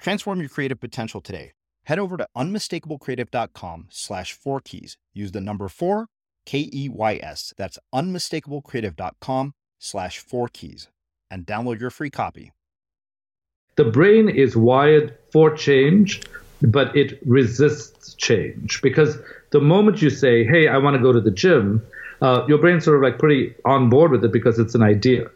Transform your creative potential today. Head over to unmistakablecreative.com slash four keys. Use the number four, K E Y S. That's unmistakablecreative.com slash four keys and download your free copy. The brain is wired for change, but it resists change because the moment you say, hey, I want to go to the gym, uh, your brain's sort of like pretty on board with it because it's an idea.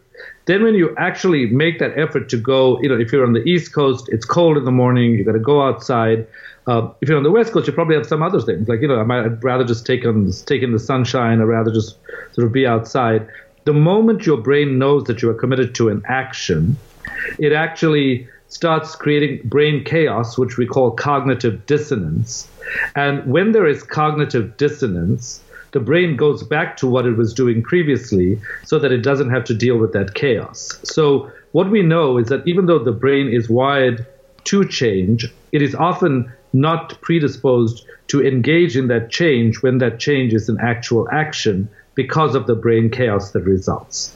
Then when you actually make that effort to go, you know, if you're on the East Coast, it's cold in the morning, you got to go outside. Uh, if you're on the West Coast, you probably have some other things, like you know, I might rather just take on take in the sunshine, or rather just sort of be outside. The moment your brain knows that you are committed to an action, it actually starts creating brain chaos, which we call cognitive dissonance. And when there is cognitive dissonance, the brain goes back to what it was doing previously so that it doesn't have to deal with that chaos. So, what we know is that even though the brain is wired to change, it is often not predisposed to engage in that change when that change is an actual action because of the brain chaos that results.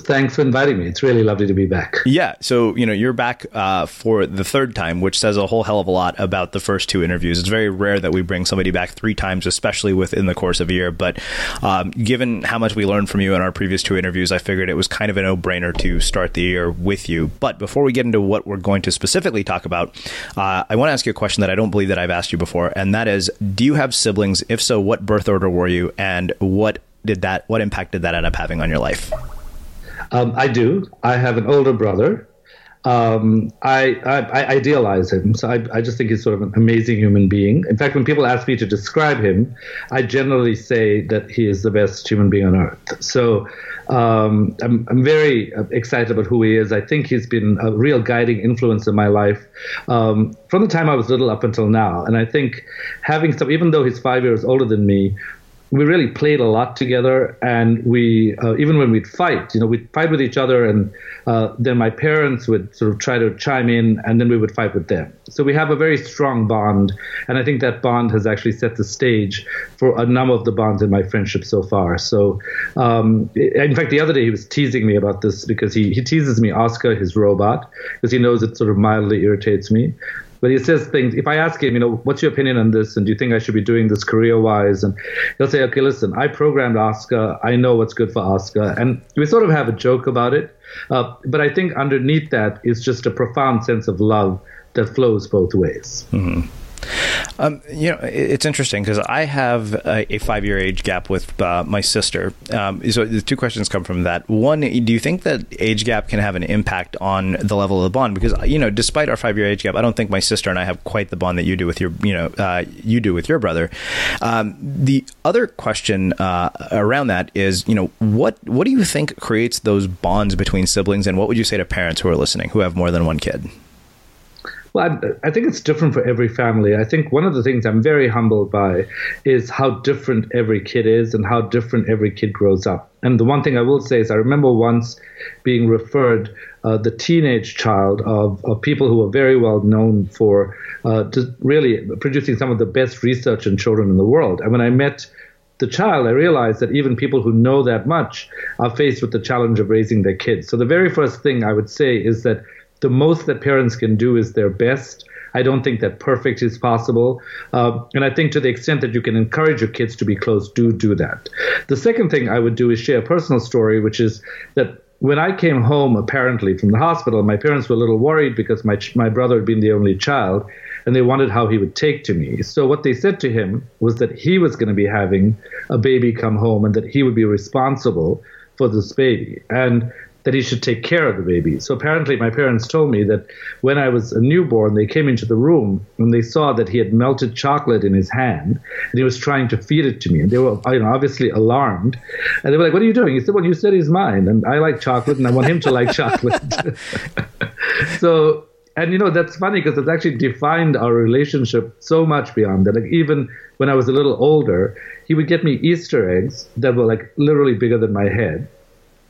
Thanks for inviting me. It's really lovely to be back. Yeah. So, you know, you're back uh, for the third time, which says a whole hell of a lot about the first two interviews. It's very rare that we bring somebody back three times, especially within the course of a year. But um, given how much we learned from you in our previous two interviews, I figured it was kind of a no brainer to start the year with you. But before we get into what we're going to specifically talk about, uh, I want to ask you a question that I don't believe that I've asked you before. And that is Do you have siblings? If so, what birth order were you? And what did that, what impact did that end up having on your life? Um, I do. I have an older brother. Um, I, I, I, idealize him. So I, I just think he's sort of an amazing human being. In fact, when people ask me to describe him, I generally say that he is the best human being on earth. So um, I'm, I'm very excited about who he is. I think he's been a real guiding influence in my life um, from the time I was little up until now. And I think having some, even though he's five years older than me, we really played a lot together and we uh, even when we'd fight you know we'd fight with each other and uh, then my parents would sort of try to chime in and then we would fight with them. So we have a very strong bond and i think that bond has actually set the stage for a number of the bonds in my friendship so far. So um, in fact the other day he was teasing me about this because he, he teases me oscar his robot because he knows it sort of mildly irritates me but he says things. If I ask him, you know, what's your opinion on this, and do you think I should be doing this career-wise, and he'll say, okay, listen, I programmed Oscar. I know what's good for Oscar, and we sort of have a joke about it. Uh, but I think underneath that is just a profound sense of love that flows both ways. Mm-hmm. Um, you know, it's interesting because I have a, a, five-year age gap with uh, my sister. Um, so the two questions come from that. One, do you think that age gap can have an impact on the level of the bond? Because you know, despite our five-year age gap, I don't think my sister and I have quite the bond that you do with your, you know, uh, you do with your brother. Um, the other question uh, around that is, you know, what what do you think creates those bonds between siblings, and what would you say to parents who are listening who have more than one kid? Well, I, I, think it's different for every family. I think one of the things I'm very humbled by is how different every kid is and how different every kid grows up. And the one thing I will say is I remember once being referred uh, the teenage child of, of people who are very well known for uh, really producing some of the best research in children in the world. And when I met the child, I realized that even people who know that much are faced with the challenge of raising their kids. So the very first thing I would say is that the most that parents can do is their best. I don't think that perfect is possible. Uh, and I think to the extent that you can encourage your kids to be close, do do that. The second thing I would do is share a personal story, which is that when I came home, apparently from the hospital, my parents were a little worried because my my brother had been the only child, and they wondered how he would take to me. So what they said to him was that he was going to be having a baby come home, and that he would be responsible for this baby. And that he should take care of the baby. So apparently, my parents told me that when I was a newborn, they came into the room and they saw that he had melted chocolate in his hand and he was trying to feed it to me. And they were, you know, obviously alarmed. And they were like, "What are you doing?" He said, "Well, you said he's mine, and I like chocolate, and I want him to like chocolate." so and you know that's funny because it's actually defined our relationship so much beyond that like even when i was a little older he would get me easter eggs that were like literally bigger than my head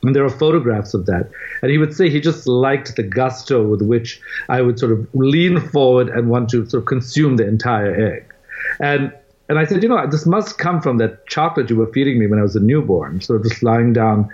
and there are photographs of that. And he would say he just liked the gusto with which I would sort of lean forward and want to sort of consume the entire egg. And and I said, you know, this must come from that chocolate you were feeding me when I was a newborn, sort of just lying down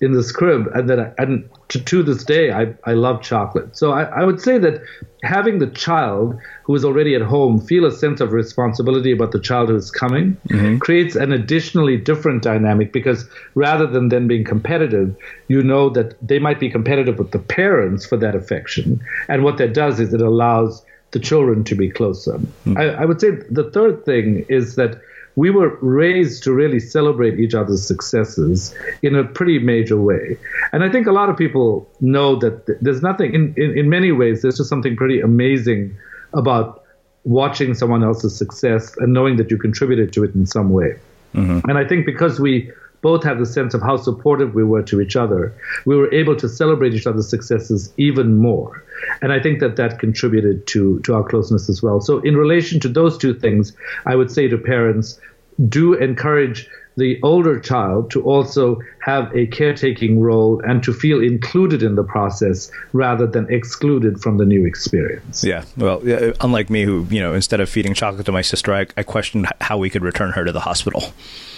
in this crib. And then, I, and to, to this day, I, I love chocolate. So I, I would say that having the child who is already at home feel a sense of responsibility about the child who is coming mm-hmm. creates an additionally different dynamic because rather than then being competitive, you know that they might be competitive with the parents for that affection. And what that does is it allows the children to be closer. Mm-hmm. I, I would say the third thing is that we were raised to really celebrate each other's successes in a pretty major way. And I think a lot of people know that there's nothing, in, in, in many ways, there's just something pretty amazing about watching someone else's success and knowing that you contributed to it in some way. Mm-hmm. And I think because we both have the sense of how supportive we were to each other, we were able to celebrate each other's successes even more. And I think that that contributed to, to our closeness as well. So, in relation to those two things, I would say to parents, do encourage the older child to also have a caretaking role and to feel included in the process rather than excluded from the new experience. Yeah. Well, yeah, unlike me, who, you know, instead of feeding chocolate to my sister, I, I questioned how we could return her to the hospital.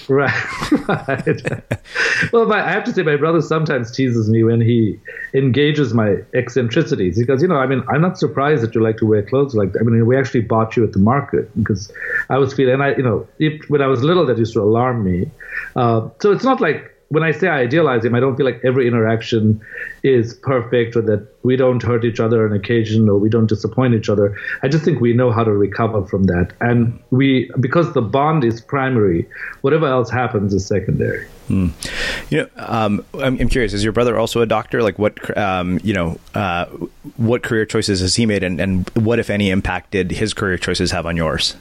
Right, right. well, my, I have to say, my brother sometimes teases me when he engages my eccentricities. He goes, you know, I mean, I'm not surprised that you like to wear clothes like that. I mean, we actually bought you at the market because I was feeling, and I, you know, if, when I was little, that used to alarm me. Uh, so it's not like when I say I idealize him, I don't feel like every interaction is perfect or that we don't hurt each other on occasion or we don't disappoint each other. I just think we know how to recover from that. And we, because the bond is primary, whatever else happens is secondary. Hmm. You know, um, I'm, I'm, curious. Is your brother also a doctor? Like, what, um, you know, uh, what career choices has he made, and, and what, if any, impact did his career choices have on yours?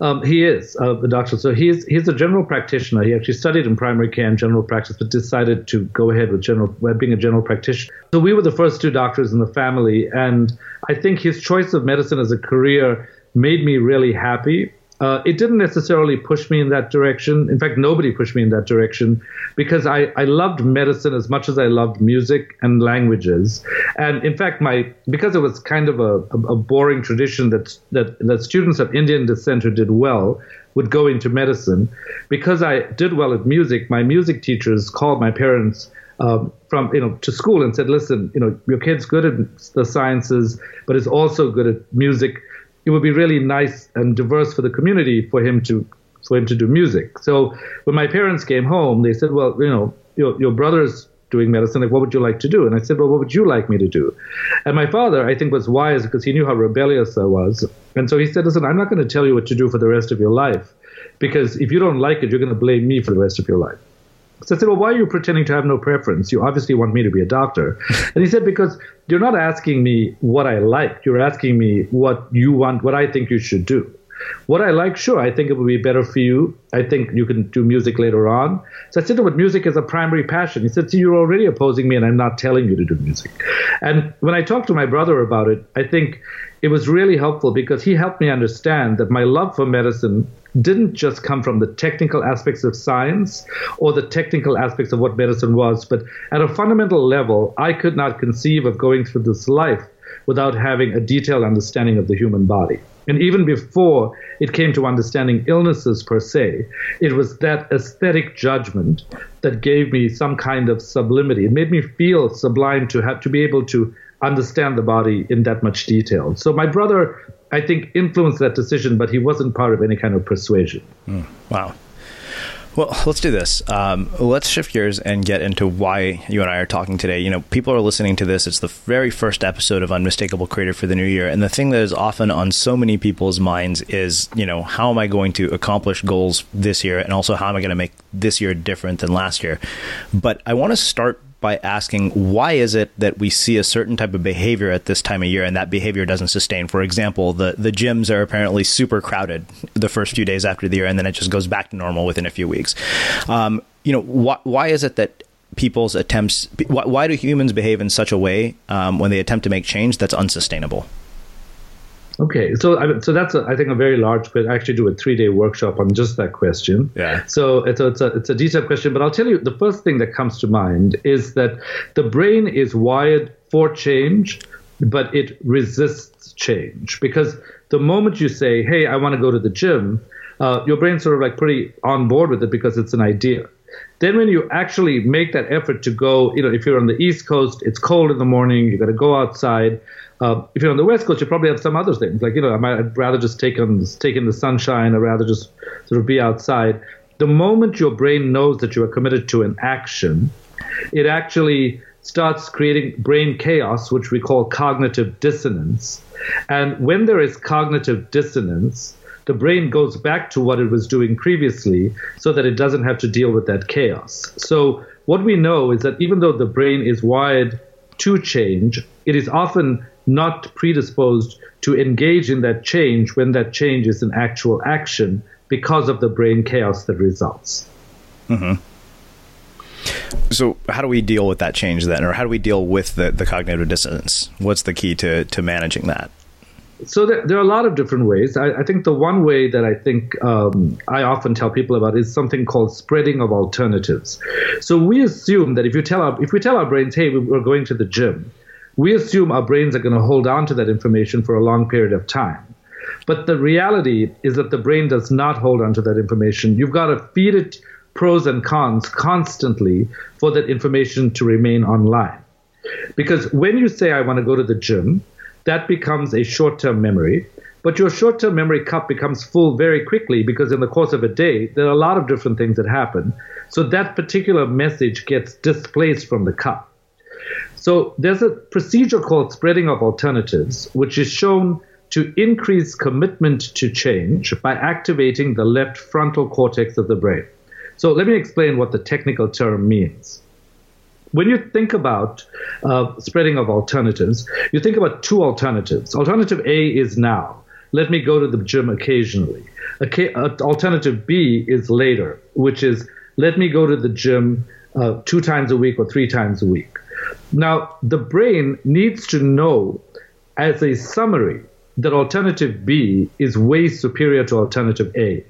Um, he is uh, the doctor. So he's he's a general practitioner. He actually studied in primary care and general practice, but decided to go ahead with general being a general practitioner. So we were the first two doctors in the family, and I think his choice of medicine as a career made me really happy uh, it didn't necessarily push me in that direction. In fact, nobody pushed me in that direction because I, I loved medicine as much as I loved music and languages. And in fact, my because it was kind of a, a boring tradition that, that that students of Indian descent who did well would go into medicine. Because I did well at music, my music teachers called my parents um, from you know to school and said, "Listen, you know your kid's good at the sciences, but is also good at music." It would be really nice and diverse for the community for him to for him to do music. So when my parents came home, they said, "Well, you know, your your brother's doing medicine. Like, what would you like to do?" And I said, "Well, what would you like me to do?" And my father, I think, was wise because he knew how rebellious I was, and so he said, "Listen, I'm not going to tell you what to do for the rest of your life, because if you don't like it, you're going to blame me for the rest of your life." So I said, Well, why are you pretending to have no preference? You obviously want me to be a doctor. And he said, Because you're not asking me what I like. You're asking me what you want, what I think you should do. What I like, sure, I think it would be better for you. I think you can do music later on. So I said, but music is a primary passion. He said, see, you're already opposing me and I'm not telling you to do music. And when I talked to my brother about it, I think it was really helpful because he helped me understand that my love for medicine didn't just come from the technical aspects of science or the technical aspects of what medicine was, but at a fundamental level, I could not conceive of going through this life without having a detailed understanding of the human body. And even before it came to understanding illnesses per se, it was that aesthetic judgment that gave me some kind of sublimity. It made me feel sublime to have to be able to understand the body in that much detail. So my brother, I think, influenced that decision, but he wasn't part of any kind of persuasion. Mm, wow. Well, let's do this. Um, let's shift gears and get into why you and I are talking today. You know, people are listening to this. It's the very first episode of Unmistakable Creative for the New Year. And the thing that is often on so many people's minds is, you know, how am I going to accomplish goals this year? And also, how am I going to make this year different than last year? But I want to start by asking why is it that we see a certain type of behavior at this time of year and that behavior doesn't sustain? For example, the, the gyms are apparently super crowded the first few days after the year and then it just goes back to normal within a few weeks. Um, you know, wh- why is it that people's attempts, why, why do humans behave in such a way um, when they attempt to make change that's unsustainable? Okay, so so that's a, I think a very large question. I actually do a three day workshop on just that question. Yeah. So it's a, it's a it's a detailed question, but I'll tell you the first thing that comes to mind is that the brain is wired for change, but it resists change because the moment you say, "Hey, I want to go to the gym," uh, your brain's sort of like pretty on board with it because it's an idea. Then when you actually make that effort to go, you know, if you're on the East Coast, it's cold in the morning, you got to go outside. Uh, if you're on the West Coast, you probably have some other things, like you know, I might rather just take on take in the sunshine, or rather just sort of be outside. The moment your brain knows that you are committed to an action, it actually starts creating brain chaos, which we call cognitive dissonance. And when there is cognitive dissonance, the brain goes back to what it was doing previously so that it doesn't have to deal with that chaos. So, what we know is that even though the brain is wired to change, it is often not predisposed to engage in that change when that change is an actual action because of the brain chaos that results. Mm-hmm. So, how do we deal with that change then, or how do we deal with the, the cognitive dissonance? What's the key to, to managing that? So there, there, are a lot of different ways. I, I, think the one way that I think um, I often tell people about is something called spreading of alternatives. So we assume that if you tell our, if we tell our brains, hey, we're going to the gym, we assume our brains are going to hold on to that information for a long period of time. But the reality is that the brain does not hold on to that information. You've got to feed it pros and cons constantly for that information to remain online. Because when you say, I want to go to the gym, that becomes a short term memory. But your short term memory cup becomes full very quickly because in the course of a day, there are a lot of different things that happen. So that particular message gets displaced from the cup. So there's a procedure called spreading of alternatives, which is shown to increase commitment to change by activating the left frontal cortex of the brain. So let me explain what the technical term means. When you think about uh, spreading of alternatives, you think about two alternatives. Alternative A is now. Let me go to the gym occasionally. Uh, alternative B is later, which is let me go to the gym uh, two times a week or three times a week. Now, the brain needs to know as a summary that alternative B is way superior to alternative A.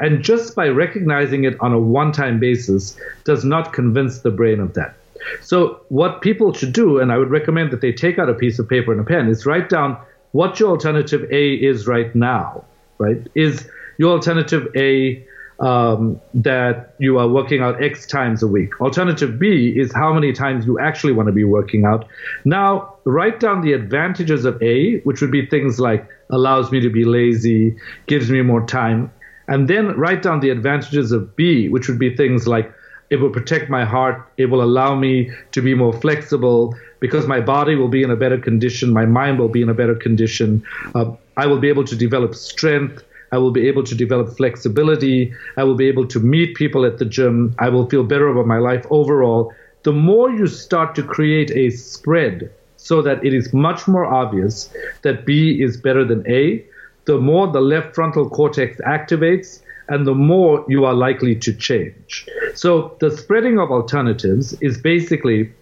And just by recognizing it on a one time basis does not convince the brain of that. So, what people should do, and I would recommend that they take out a piece of paper and a pen, is write down what your alternative A is right now, right? Is your alternative A um, that you are working out X times a week? Alternative B is how many times you actually want to be working out. Now, write down the advantages of A, which would be things like allows me to be lazy, gives me more time and then write down the advantages of B, which would be things like it will protect my heart, it will allow me to be more flexible because my body will be in a better condition, my mind will be in a better condition, uh, I will be able to develop strength. I will be able to develop flexibility. I will be able to meet people at the gym. I will feel better about my life overall. The more you start to create a spread so that it is much more obvious that B is better than A, the more the left frontal cortex activates and the more you are likely to change. So the spreading of alternatives is basically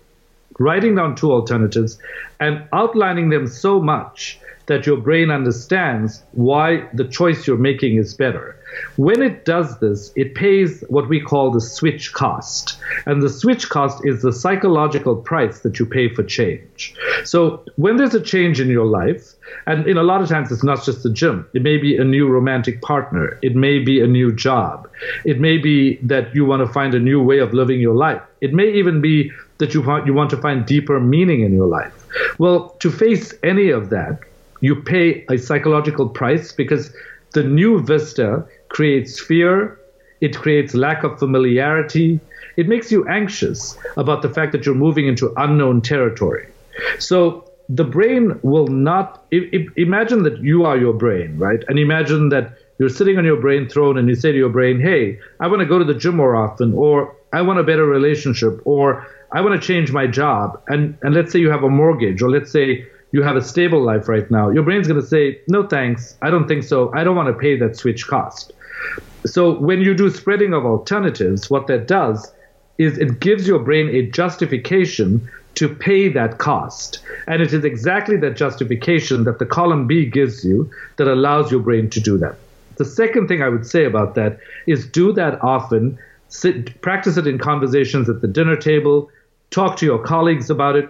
writing down two alternatives and outlining them so much that your brain understands why the choice you're making is better. When it does this, it pays what we call the switch cost. And the switch cost is the psychological price that you pay for change. So when there's a change in your life, and in a lot of times it's not just the gym, it may be a new romantic partner, it may be a new job, it may be that you want to find a new way of living your life, it may even be that you want, you want to find deeper meaning in your life. Well, to face any of that, you pay a psychological price because the new vista creates fear, it creates lack of familiarity, it makes you anxious about the fact that you're moving into unknown territory. So the brain will not imagine that you are your brain, right? And imagine that you're sitting on your brain throne and you say to your brain, hey, I want to go to the gym more often, or I want a better relationship, or I want to change my job. And, and let's say you have a mortgage, or let's say you have a stable life right now. Your brain's going to say, no thanks, I don't think so. I don't want to pay that switch cost. So when you do spreading of alternatives, what that does is it gives your brain a justification to pay that cost. And it is exactly that justification that the column B gives you that allows your brain to do that. The second thing I would say about that is do that often. Sit, practice it in conversations at the dinner table. Talk to your colleagues about it.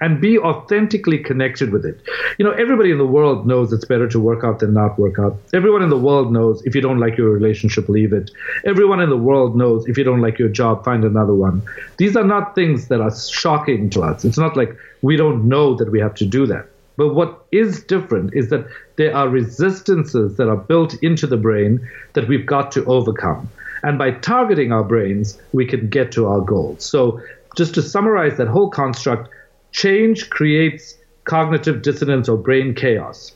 and be authentically connected with it. You know, everybody in the world knows it's better to work out than not work out. Everyone in the world knows if you don't like your relationship, leave it. Everyone in the world knows if you don't like your job, find another one. These are not things that are shocking to us. It's not like we don't know that we have to do that. But what is different is that there are resistances that are built into the brain that we've got to overcome. And by targeting our brains, we can get to our goals. So, just to summarize that whole construct, Change creates cognitive dissonance or brain chaos.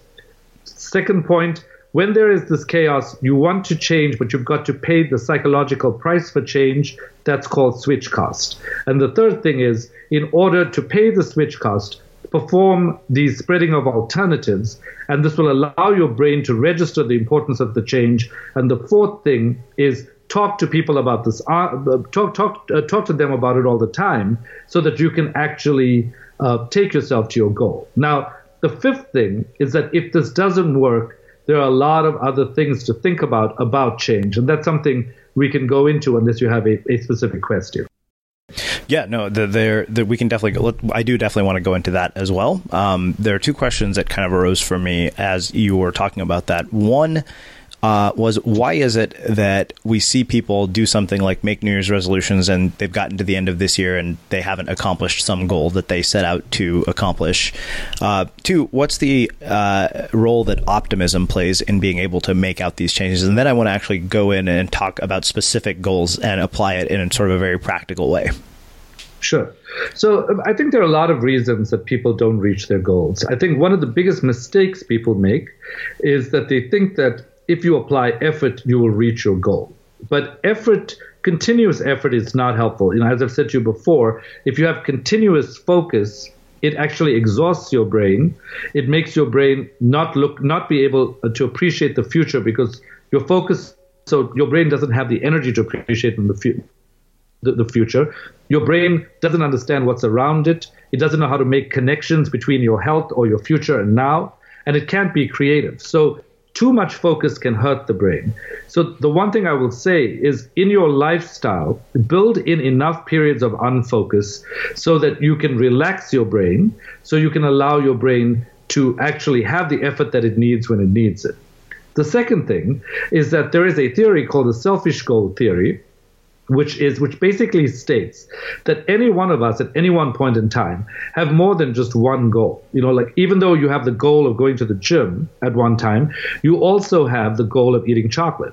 Second point, when there is this chaos, you want to change, but you've got to pay the psychological price for change. That's called switch cost. And the third thing is, in order to pay the switch cost, perform the spreading of alternatives, and this will allow your brain to register the importance of the change. And the fourth thing is talk to people about this, uh, talk talk uh, talk to them about it all the time, so that you can actually uh, take yourself to your goal. Now, the fifth thing is that if this doesn't work, there are a lot of other things to think about about change, and that's something we can go into unless you have a, a specific question. Yeah, no, there the, we can definitely go. I do definitely want to go into that as well. Um, there are two questions that kind of arose for me as you were talking about that. One uh, was why is it that we see people do something like make New Year's resolutions and they've gotten to the end of this year and they haven't accomplished some goal that they set out to accomplish? Uh, two, what's the uh, role that optimism plays in being able to make out these changes? And then I want to actually go in and talk about specific goals and apply it in sort of a very practical way. Sure. So um, I think there are a lot of reasons that people don't reach their goals. I think one of the biggest mistakes people make is that they think that if you apply effort, you will reach your goal. But effort, continuous effort, is not helpful. You know, as I've said to you before, if you have continuous focus, it actually exhausts your brain. It makes your brain not look, not be able to appreciate the future because your focus. So your brain doesn't have the energy to appreciate in the future. The, the, future. Your brain doesn't understand what's around it. It doesn't know how to make connections between your health or your future and now, and it can't be creative. So too much focus can hurt the brain. So, the one thing I will say is in your lifestyle, build in enough periods of unfocus so that you can relax your brain, so you can allow your brain to actually have the effort that it needs when it needs it. The second thing is that there is a theory called the selfish goal theory, which is which basically states that any one of us at any one point in time have more than just one goal. You know, like even though you have the goal of going to the gym at one time, you also have the goal of eating chocolate.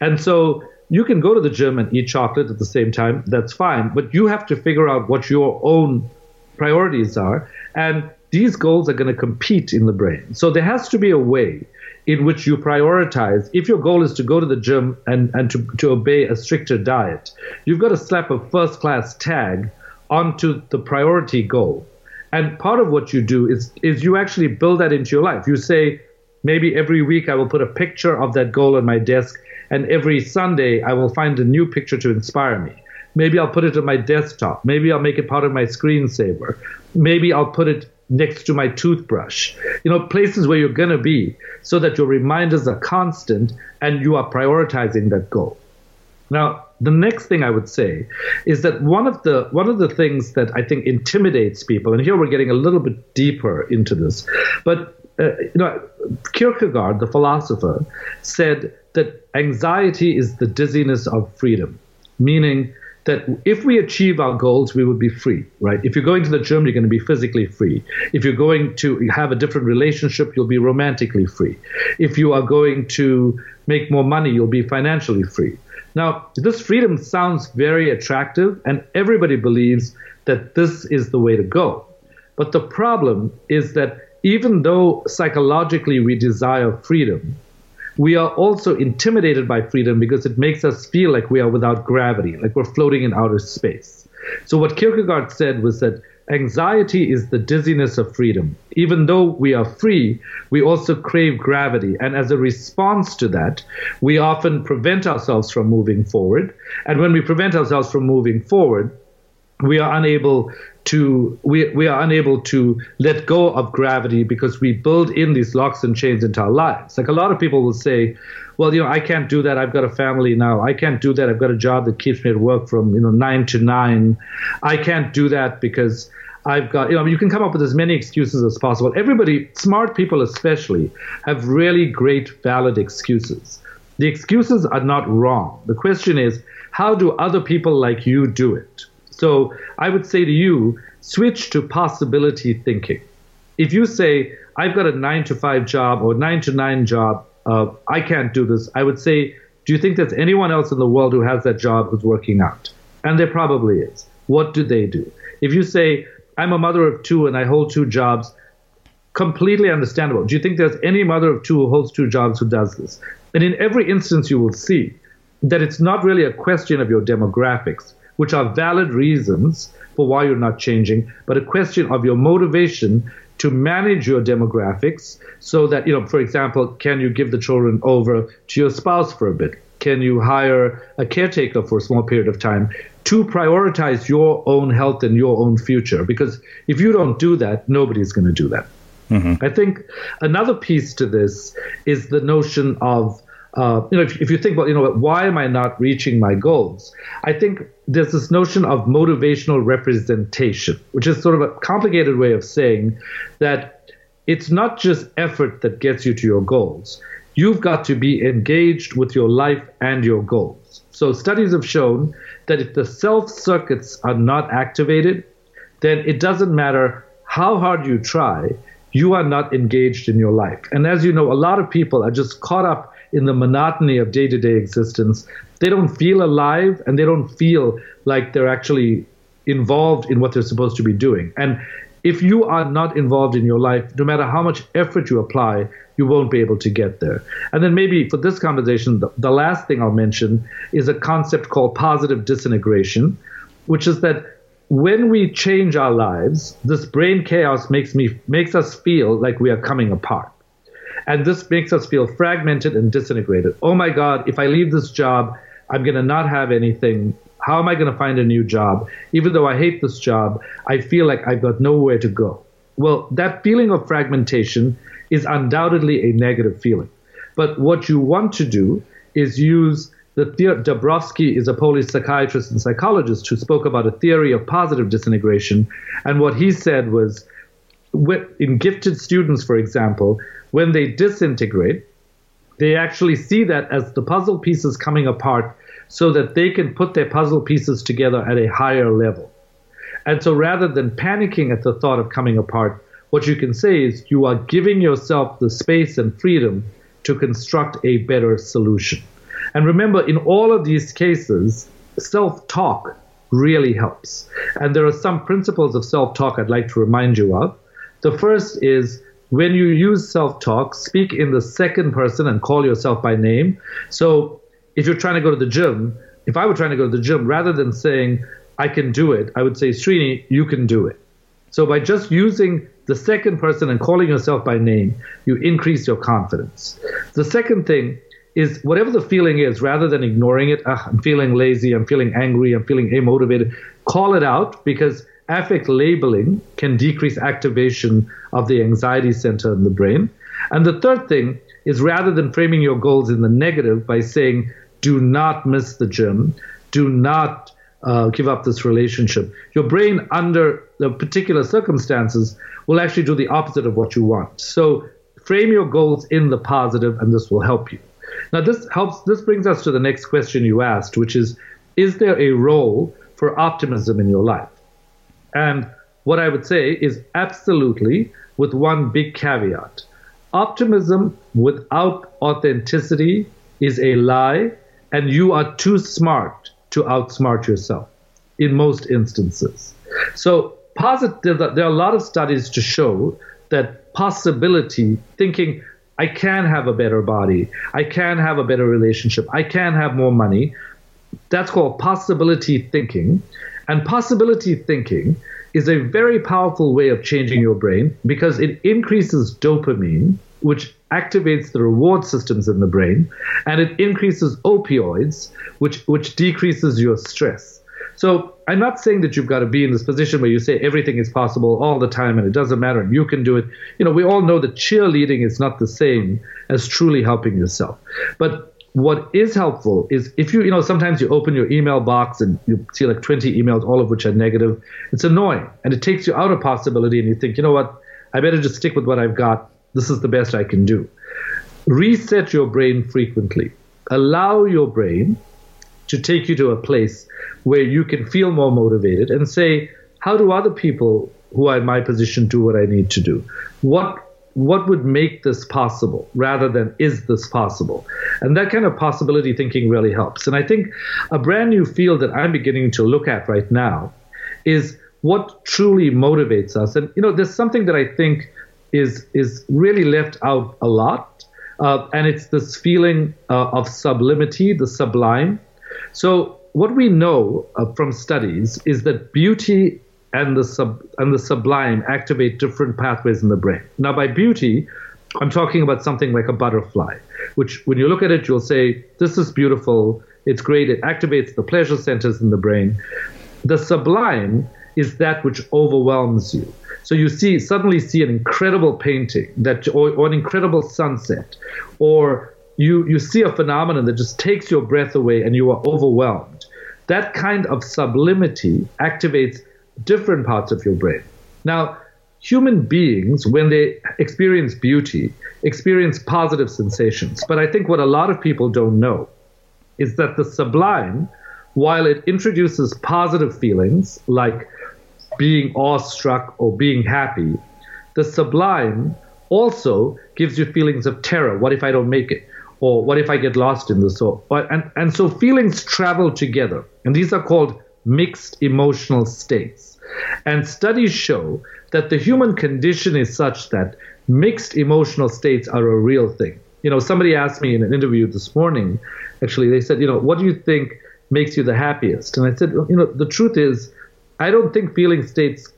And so you can go to the gym and eat chocolate at the same time, that's fine, but you have to figure out what your own priorities are and these goals are going to compete in the brain. So there has to be a way in which you prioritize. If your goal is to go to the gym and, and to, to obey a stricter diet, you've got to slap a first class tag onto the priority goal. And part of what you do is, is you actually build that into your life. You say, maybe every week I will put a picture of that goal on my desk, and every Sunday I will find a new picture to inspire me. Maybe I'll put it on my desktop. Maybe I'll make it part of my screensaver. Maybe I'll put it next to my toothbrush. You know, places where you're going to be so that your reminders are constant and you are prioritizing that goal. Now, the next thing I would say is that one of the one of the things that I think intimidates people, and here we're getting a little bit deeper into this, but uh, you know, Kierkegaard, the philosopher, said that anxiety is the dizziness of freedom, meaning that if we achieve our goals, we would be free, right? If you're going to the gym, you're going to be physically free. If you're going to have a different relationship, you'll be romantically free. If you are going to make more money, you'll be financially free. Now, this freedom sounds very attractive, and everybody believes that this is the way to go. But the problem is that even though psychologically we desire freedom, we are also intimidated by freedom because it makes us feel like we are without gravity, like we're floating in outer space. So, what Kierkegaard said was that anxiety is the dizziness of freedom. Even though we are free, we also crave gravity. And as a response to that, we often prevent ourselves from moving forward. And when we prevent ourselves from moving forward, we are unable to we, we are unable to let go of gravity because we build in these locks and chains into our lives like a lot of people will say well you know i can't do that i've got a family now i can't do that i've got a job that keeps me at work from you know 9 to 9 i can't do that because I've got, you know, you can come up with as many excuses as possible. Everybody, smart people especially, have really great, valid excuses. The excuses are not wrong. The question is, how do other people like you do it? So I would say to you, switch to possibility thinking. If you say, I've got a nine to five job or nine to nine job, uh, I can't do this, I would say, do you think there's anyone else in the world who has that job who's working out? And there probably is. What do they do? If you say, I'm a mother of two and I hold two jobs, completely understandable. Do you think there's any mother of two who holds two jobs who does this? And in every instance, you will see that it's not really a question of your demographics, which are valid reasons for why you're not changing, but a question of your motivation to manage your demographics so that, you know, for example, can you give the children over to your spouse for a bit? Can you hire a caretaker for a small period of time to prioritize your own health and your own future? Because if you don't do that, nobody's going to do that. Mm-hmm. I think another piece to this is the notion of uh, you know, if, if, you think about, you know, why am I not reaching my goals? I think there's this notion of motivational representation, which is sort of a complicated way of saying that it's not just effort that gets you to your goals. You've got to be engaged with your life and your goals. So studies have shown that if the self circuits are not activated, then it doesn't matter how hard you try, you are not engaged in your life. And as you know, a lot of people are just caught up in the monotony of day to day existence. They don't feel alive and they don't feel like they're actually involved in what they're supposed to be doing. And if you are not involved in your life, no matter how much effort you apply, you won't be able to get there. And then maybe for this conversation, the, the last thing I'll mention is a concept called positive disintegration, which is that when we change our lives, this brain chaos makes me makes us feel like we are coming apart. And this makes us feel fragmented and disintegrated. Oh my God, if I leave this job, I'm going to not have anything. How am I going to find a new job? Even though I hate this job, I feel like I've got nowhere to go. Well, that feeling of fragmentation is undoubtedly a negative feeling. But what you want to do is use the, theory. Dabrowski is a Polish psychiatrist and psychologist who spoke about a theory of positive disintegration. And what he said was in gifted students, for example, when they disintegrate, they actually see that as the puzzle pieces coming apart so that they can put their puzzle pieces together at a higher level. And so rather than panicking at the thought of coming apart, what you can say is you are giving yourself the space and freedom to construct a better solution. And remember, in all of these cases, self talk really helps. And there are some principles of self talk I'd like to remind you of. The first is when you use self talk, speak in the second person and call yourself by name. So if you're trying to go to the gym, if I were trying to go to the gym, rather than saying, I can do it, I would say, Srini, you can do it. So by just using the second person and calling yourself by name, you increase your confidence. The second thing is whatever the feeling is, rather than ignoring it, ah, I'm feeling lazy, I'm feeling angry, I'm feeling amotivated, call it out because affect labeling can decrease activation of the anxiety center in the brain. And the third thing is rather than framing your goals in the negative by saying, do not miss the gym, do not uh, give up this relationship, your brain, under the particular circumstances, will actually do the opposite of what you want. So frame your goals in the positive, and this will help you. Now, this helps. This brings us to the next question you asked, which is: Is there a role for optimism in your life? And what I would say is absolutely, with one big caveat. Optimism without authenticity is a lie, and you are too smart to outsmart yourself in most instances. So, positive, there are a lot of studies to show that possibility, thinking, I can have a better body, I can have a better relationship, I can have more money, that's called possibility thinking. And possibility thinking is a very powerful way of changing your brain because it increases dopamine, which activates the reward systems in the brain, and it increases opioids, which, which decreases your stress. So I'm not saying that you've got to be in this position where you say everything is possible all the time and it doesn't matter and you can do it. You know, we all know that cheerleading is not the same as truly helping yourself. But what is helpful is if you, you know, sometimes you open your email box and you see like 20 emails, all of which are negative. It's annoying and it takes you out of possibility and you think, you know what, I better just stick with what I've got. This is the best I can do. Reset your brain frequently. Allow your brain to take you to a place where you can feel more motivated and say, how do other people who are in my position do what I need to do? What what would make this possible rather than is this possible? And that kind of possibility thinking really helps. And I think a brand new field that I'm beginning to look at right now is what truly motivates us. And you know, there's something that I think is is really left out a lot, uh, and it's this feeling uh, of sublimity, the sublime. So what we know uh, from studies is that beauty and the sub and the sublime activate different pathways in the brain. Now, by beauty, I'm talking about something like a butterfly, which when you look at it, you'll say, "This is beautiful. It's great. It activates the pleasure centers in the brain." The sublime is that which overwhelms you. So you see suddenly see an incredible painting that or, or an incredible sunset, or you you see a phenomenon that just takes your breath away and you are overwhelmed. That kind of sublimity activates different parts of your brain. Now, human beings, when they experience beauty, experience positive sensations. But I think what a lot of people don't know is that the sublime, while it introduces positive feelings like being awestruck or being happy, the sublime also gives you feelings of terror. What if I don't make it? Or what if I get lost in this? Or, and, and so feelings travel together. And these are called mixed emotional states. And studies show that the human condition is such that mixed emotional states are a real thing. You know, somebody asked me in an interview this morning, actually, they said, you know, what do you think makes you the happiest? And I said, you know, the truth is, I don't think feeling states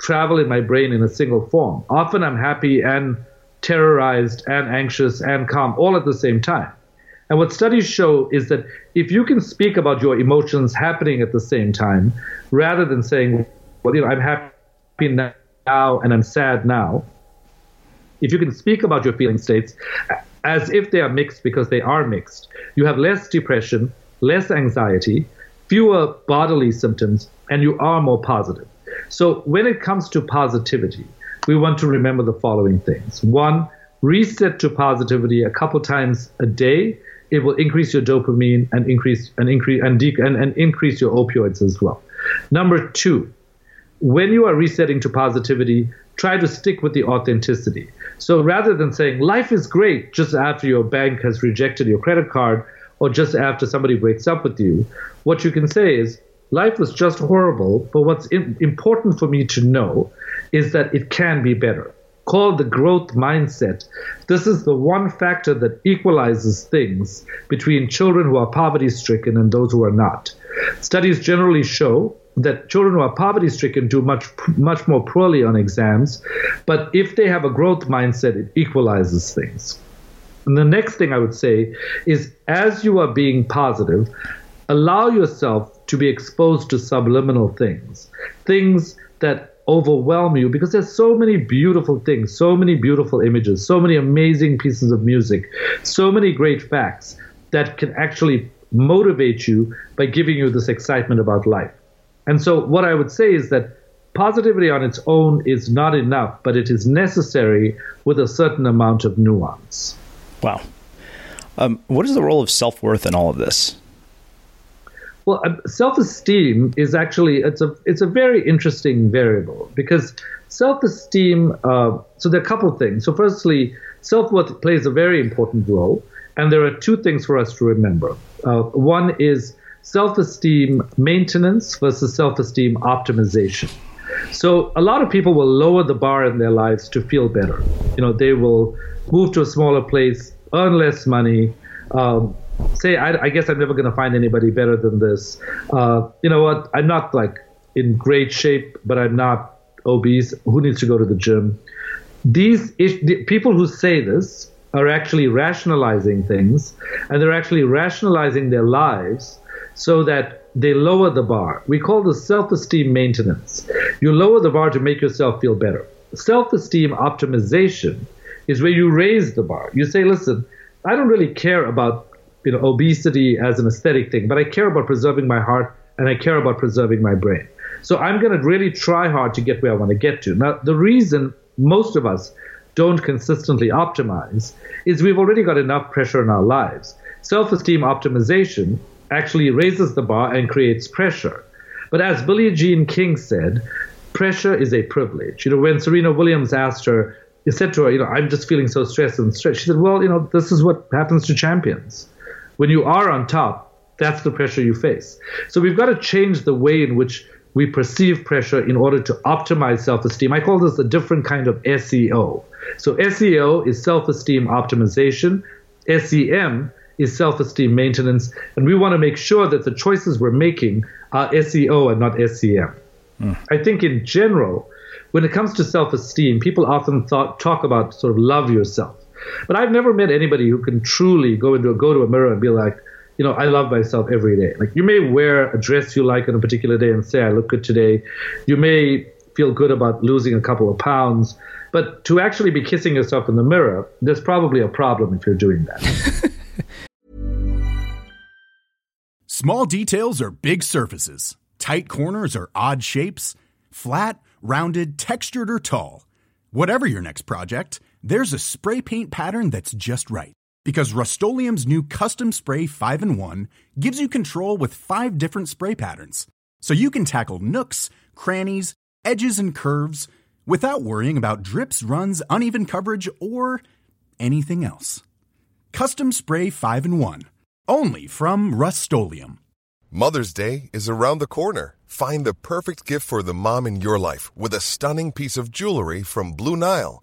travel in my brain in a single form. Often I'm happy and terrorized and anxious and calm all at the same time. And what studies show is that if you can speak about your emotions happening at the same time, rather than saying, well, you know, I'm happy now and I'm sad now, if you can speak about your feeling states as if they are mixed because they are mixed, you have less depression, less anxiety, fewer bodily symptoms, and you are more positive. So when it comes to positivity, we want to remember the following things. One, reset to positivity a couple times a day it will increase your dopamine and increase and increase and, de- and, and increase your opioids as well. Number two, when you are resetting to positivity, try to stick with the authenticity. So rather than saying life is great just after your bank has rejected your credit card or just after somebody breaks up with you, what you can say is life was just horrible, but what's in- important for me to know is that it can be better called the growth mindset. This is the one factor that equalizes things between children who are poverty stricken and those who are not. Studies generally show that children who are poverty stricken do much much more poorly on exams, but if they have a growth mindset, it equalizes things. And the next thing I would say is as you are being positive, allow yourself to be exposed to subliminal things, things that overwhelm you because there's so many beautiful things, so many beautiful images, so many amazing pieces of music, so many great facts that can actually motivate you by giving you this excitement about life. And so, what I would say is that positivity on its own is not enough, but it is necessary with a certain amount of nuance. Wow. Um, what is the role of self worth in all of this? Well, uh, self-esteem is actually it's a it's a very interesting variable because self-esteem. Uh, so there are a couple of things. So firstly, self-worth plays a very important role, and there are two things for us to remember. Uh, one is self-esteem maintenance versus self-esteem optimization. So a lot of people will lower the bar in their lives to feel better. You know, they will move to a smaller place, earn less money. Um, say, I, I guess I'm never going to find anybody better than this. Uh, you know what? I'm not like in great shape, but I'm not obese. Who needs to go to the gym? These the people who say this are actually rationalizing things, and they're actually rationalizing their lives so that they lower the bar. We call this self-esteem maintenance. You lower the bar to make yourself feel better. Self-esteem optimization is where you raise the bar. You say, listen, I don't really care about you know obesity as an aesthetic thing, but I care about preserving my heart and I care about preserving my brain. So I'm going to really try hard to get where I want to get to. Now, the reason most of us don't consistently optimize is we've already got enough pressure in our lives. Self esteem optimization actually raises the bar and creates pressure. But as Billie Jean King said, pressure is a privilege. You know, when Serena Williams asked her, he said to her, you know, I'm just feeling so stressed and stressed. She said, well, you know, this is what happens to champions. When you are on top, that's the pressure you face. So we've got to change the way in which we perceive pressure in order to optimize self esteem. I call this a different kind of SEO. So SEO is self esteem optimization, SEM is self esteem maintenance, and we want to make sure that the choices we're making are SEO and not SEM. Mm. I think in general, when it comes to self esteem, people often thought, talk about sort of love yourself. But I've never met anybody who can truly go into a, go to a mirror and be like, you know, I love myself every day. Like you may wear a dress you like on a particular day and say, I look good today. You may feel good about losing a couple of pounds. But to actually be kissing yourself in the mirror, there's probably a problem if you're doing that. Small details are big surfaces. Tight corners are odd shapes. Flat, rounded, textured, or tall. Whatever your next project, there's a spray paint pattern that's just right because Rust-Oleum Custom Spray 5 and 1 gives you control with five different spray patterns. So you can tackle nooks, crannies, edges, and curves without worrying about drips, runs, uneven coverage, or anything else. Custom Spray 5 and 1. Only from Rust Mother's Day is around the corner. Find the perfect gift for the mom in your life with a stunning piece of jewelry from Blue Nile.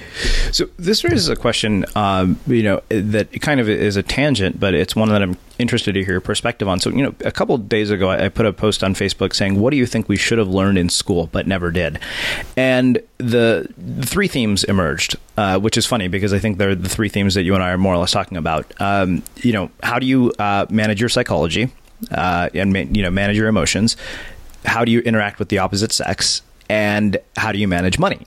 So this raises a question, um, you know, that kind of is a tangent, but it's one that I'm interested to hear your perspective on. So, you know, a couple days ago, I put a post on Facebook saying, "What do you think we should have learned in school but never did?" And the, the three themes emerged, uh, which is funny because I think they're the three themes that you and I are more or less talking about. Um, you know, how do you uh, manage your psychology uh, and ma- you know manage your emotions? How do you interact with the opposite sex? And how do you manage money?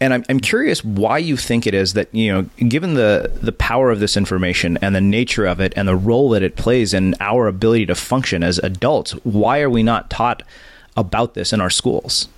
And I'm, I'm curious why you think it is that, you know, given the, the power of this information and the nature of it and the role that it plays in our ability to function as adults, why are we not taught about this in our schools?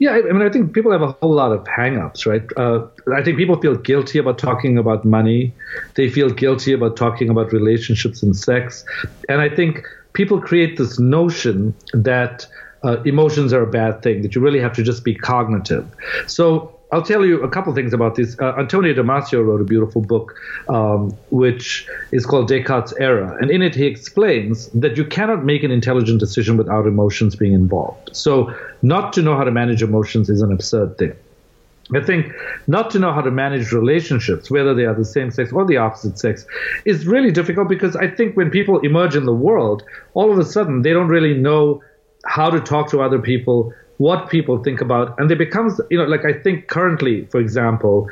Yeah, I mean, I think people have a whole lot of hangups, right? Uh, I think people feel guilty about talking about money. They feel guilty about talking about relationships and sex. And I think people create this notion that uh, emotions are a bad thing, that you really have to just be cognitive. So I'll tell you a couple things about this. Uh, Antonio Damasio wrote a beautiful book, um, which is called Descartes' Error. And in it, he explains that you cannot make an intelligent decision without emotions being involved. So, not to know how to manage emotions is an absurd thing. I think not to know how to manage relationships, whether they are the same sex or the opposite sex, is really difficult because I think when people emerge in the world, all of a sudden they don't really know how to talk to other people, what people think about, and it becomes, you know, like I think currently, for example,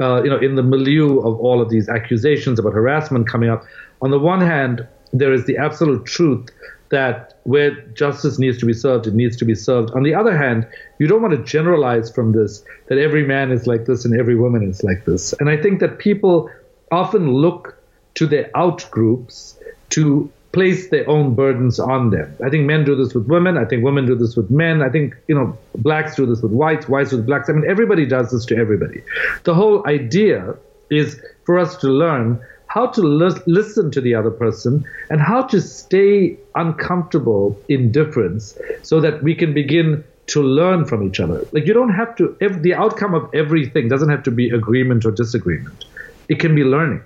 uh, you know, in the milieu of all of these accusations about harassment coming up, on the one hand, there is the absolute truth that where justice needs to be served, it needs to be served. On the other hand, you don't want to generalize from this that every man is like this and every woman is like this. And I think that people often look to their out groups to place their own burdens on them. I think men do this with women. I think women do this with men. I think, you know, blacks do this with whites, whites with blacks. I mean, everybody does this to everybody. The whole idea is for us to learn how to li- listen to the other person and how to stay uncomfortable in difference so that we can begin to learn from each other. Like you don't have to, the outcome of everything doesn't have to be agreement or disagreement. It can be learning.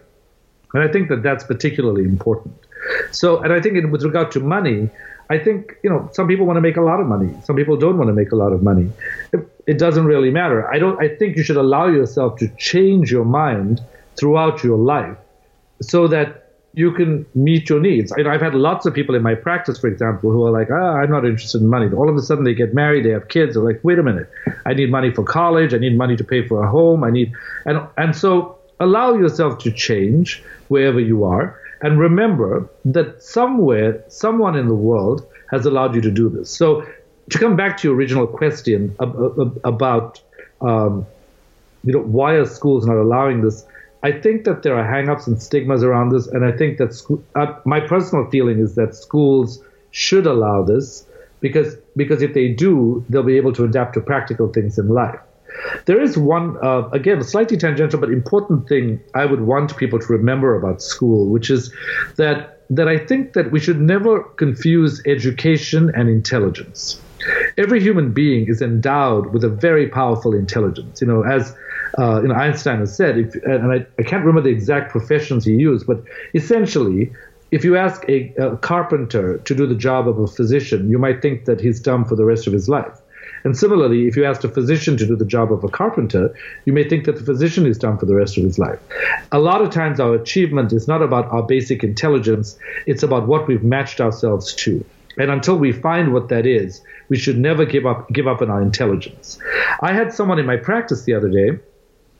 And I think that that's particularly important. So, and I think in, with regard to money, I think you know some people want to make a lot of money. Some people don't want to make a lot of money. It, it doesn't really matter. I don't. I think you should allow yourself to change your mind throughout your life, so that you can meet your needs. I, I've had lots of people in my practice, for example, who are like, ah, I'm not interested in money. All of a sudden, they get married, they have kids. They're like, wait a minute, I need money for college. I need money to pay for a home. I need, and and so allow yourself to change wherever you are and remember that somewhere, someone in the world has allowed you to do this. So, to come back to your original question about, um, you know, why are schools not allowing this? I think that there are hangups and stigmas around this, and I think that uh, my personal feeling is that schools should allow this because because if they do, they'll be able to adapt to practical things in life. There is one, uh, again, slightly tangential but important thing I would want people to remember about school, which is that that I think that we should never confuse education and intelligence. Every human being is endowed with a very powerful intelligence. You know, as uh, you know, Einstein has said, if, and I, I can't remember the exact professions he used, but essentially, if you ask a, a, carpenter to do the job of a physician, you might think that he's dumb for the rest of his life. And similarly, if you asked a physician to do the job of a carpenter, you may think that the physician is done for the rest of his life. A lot of times, our achievement is not about our basic intelligence, it's about what we've matched ourselves to. And until we find what that is, we should never give up give up on our intelligence. I had someone in my practice the other day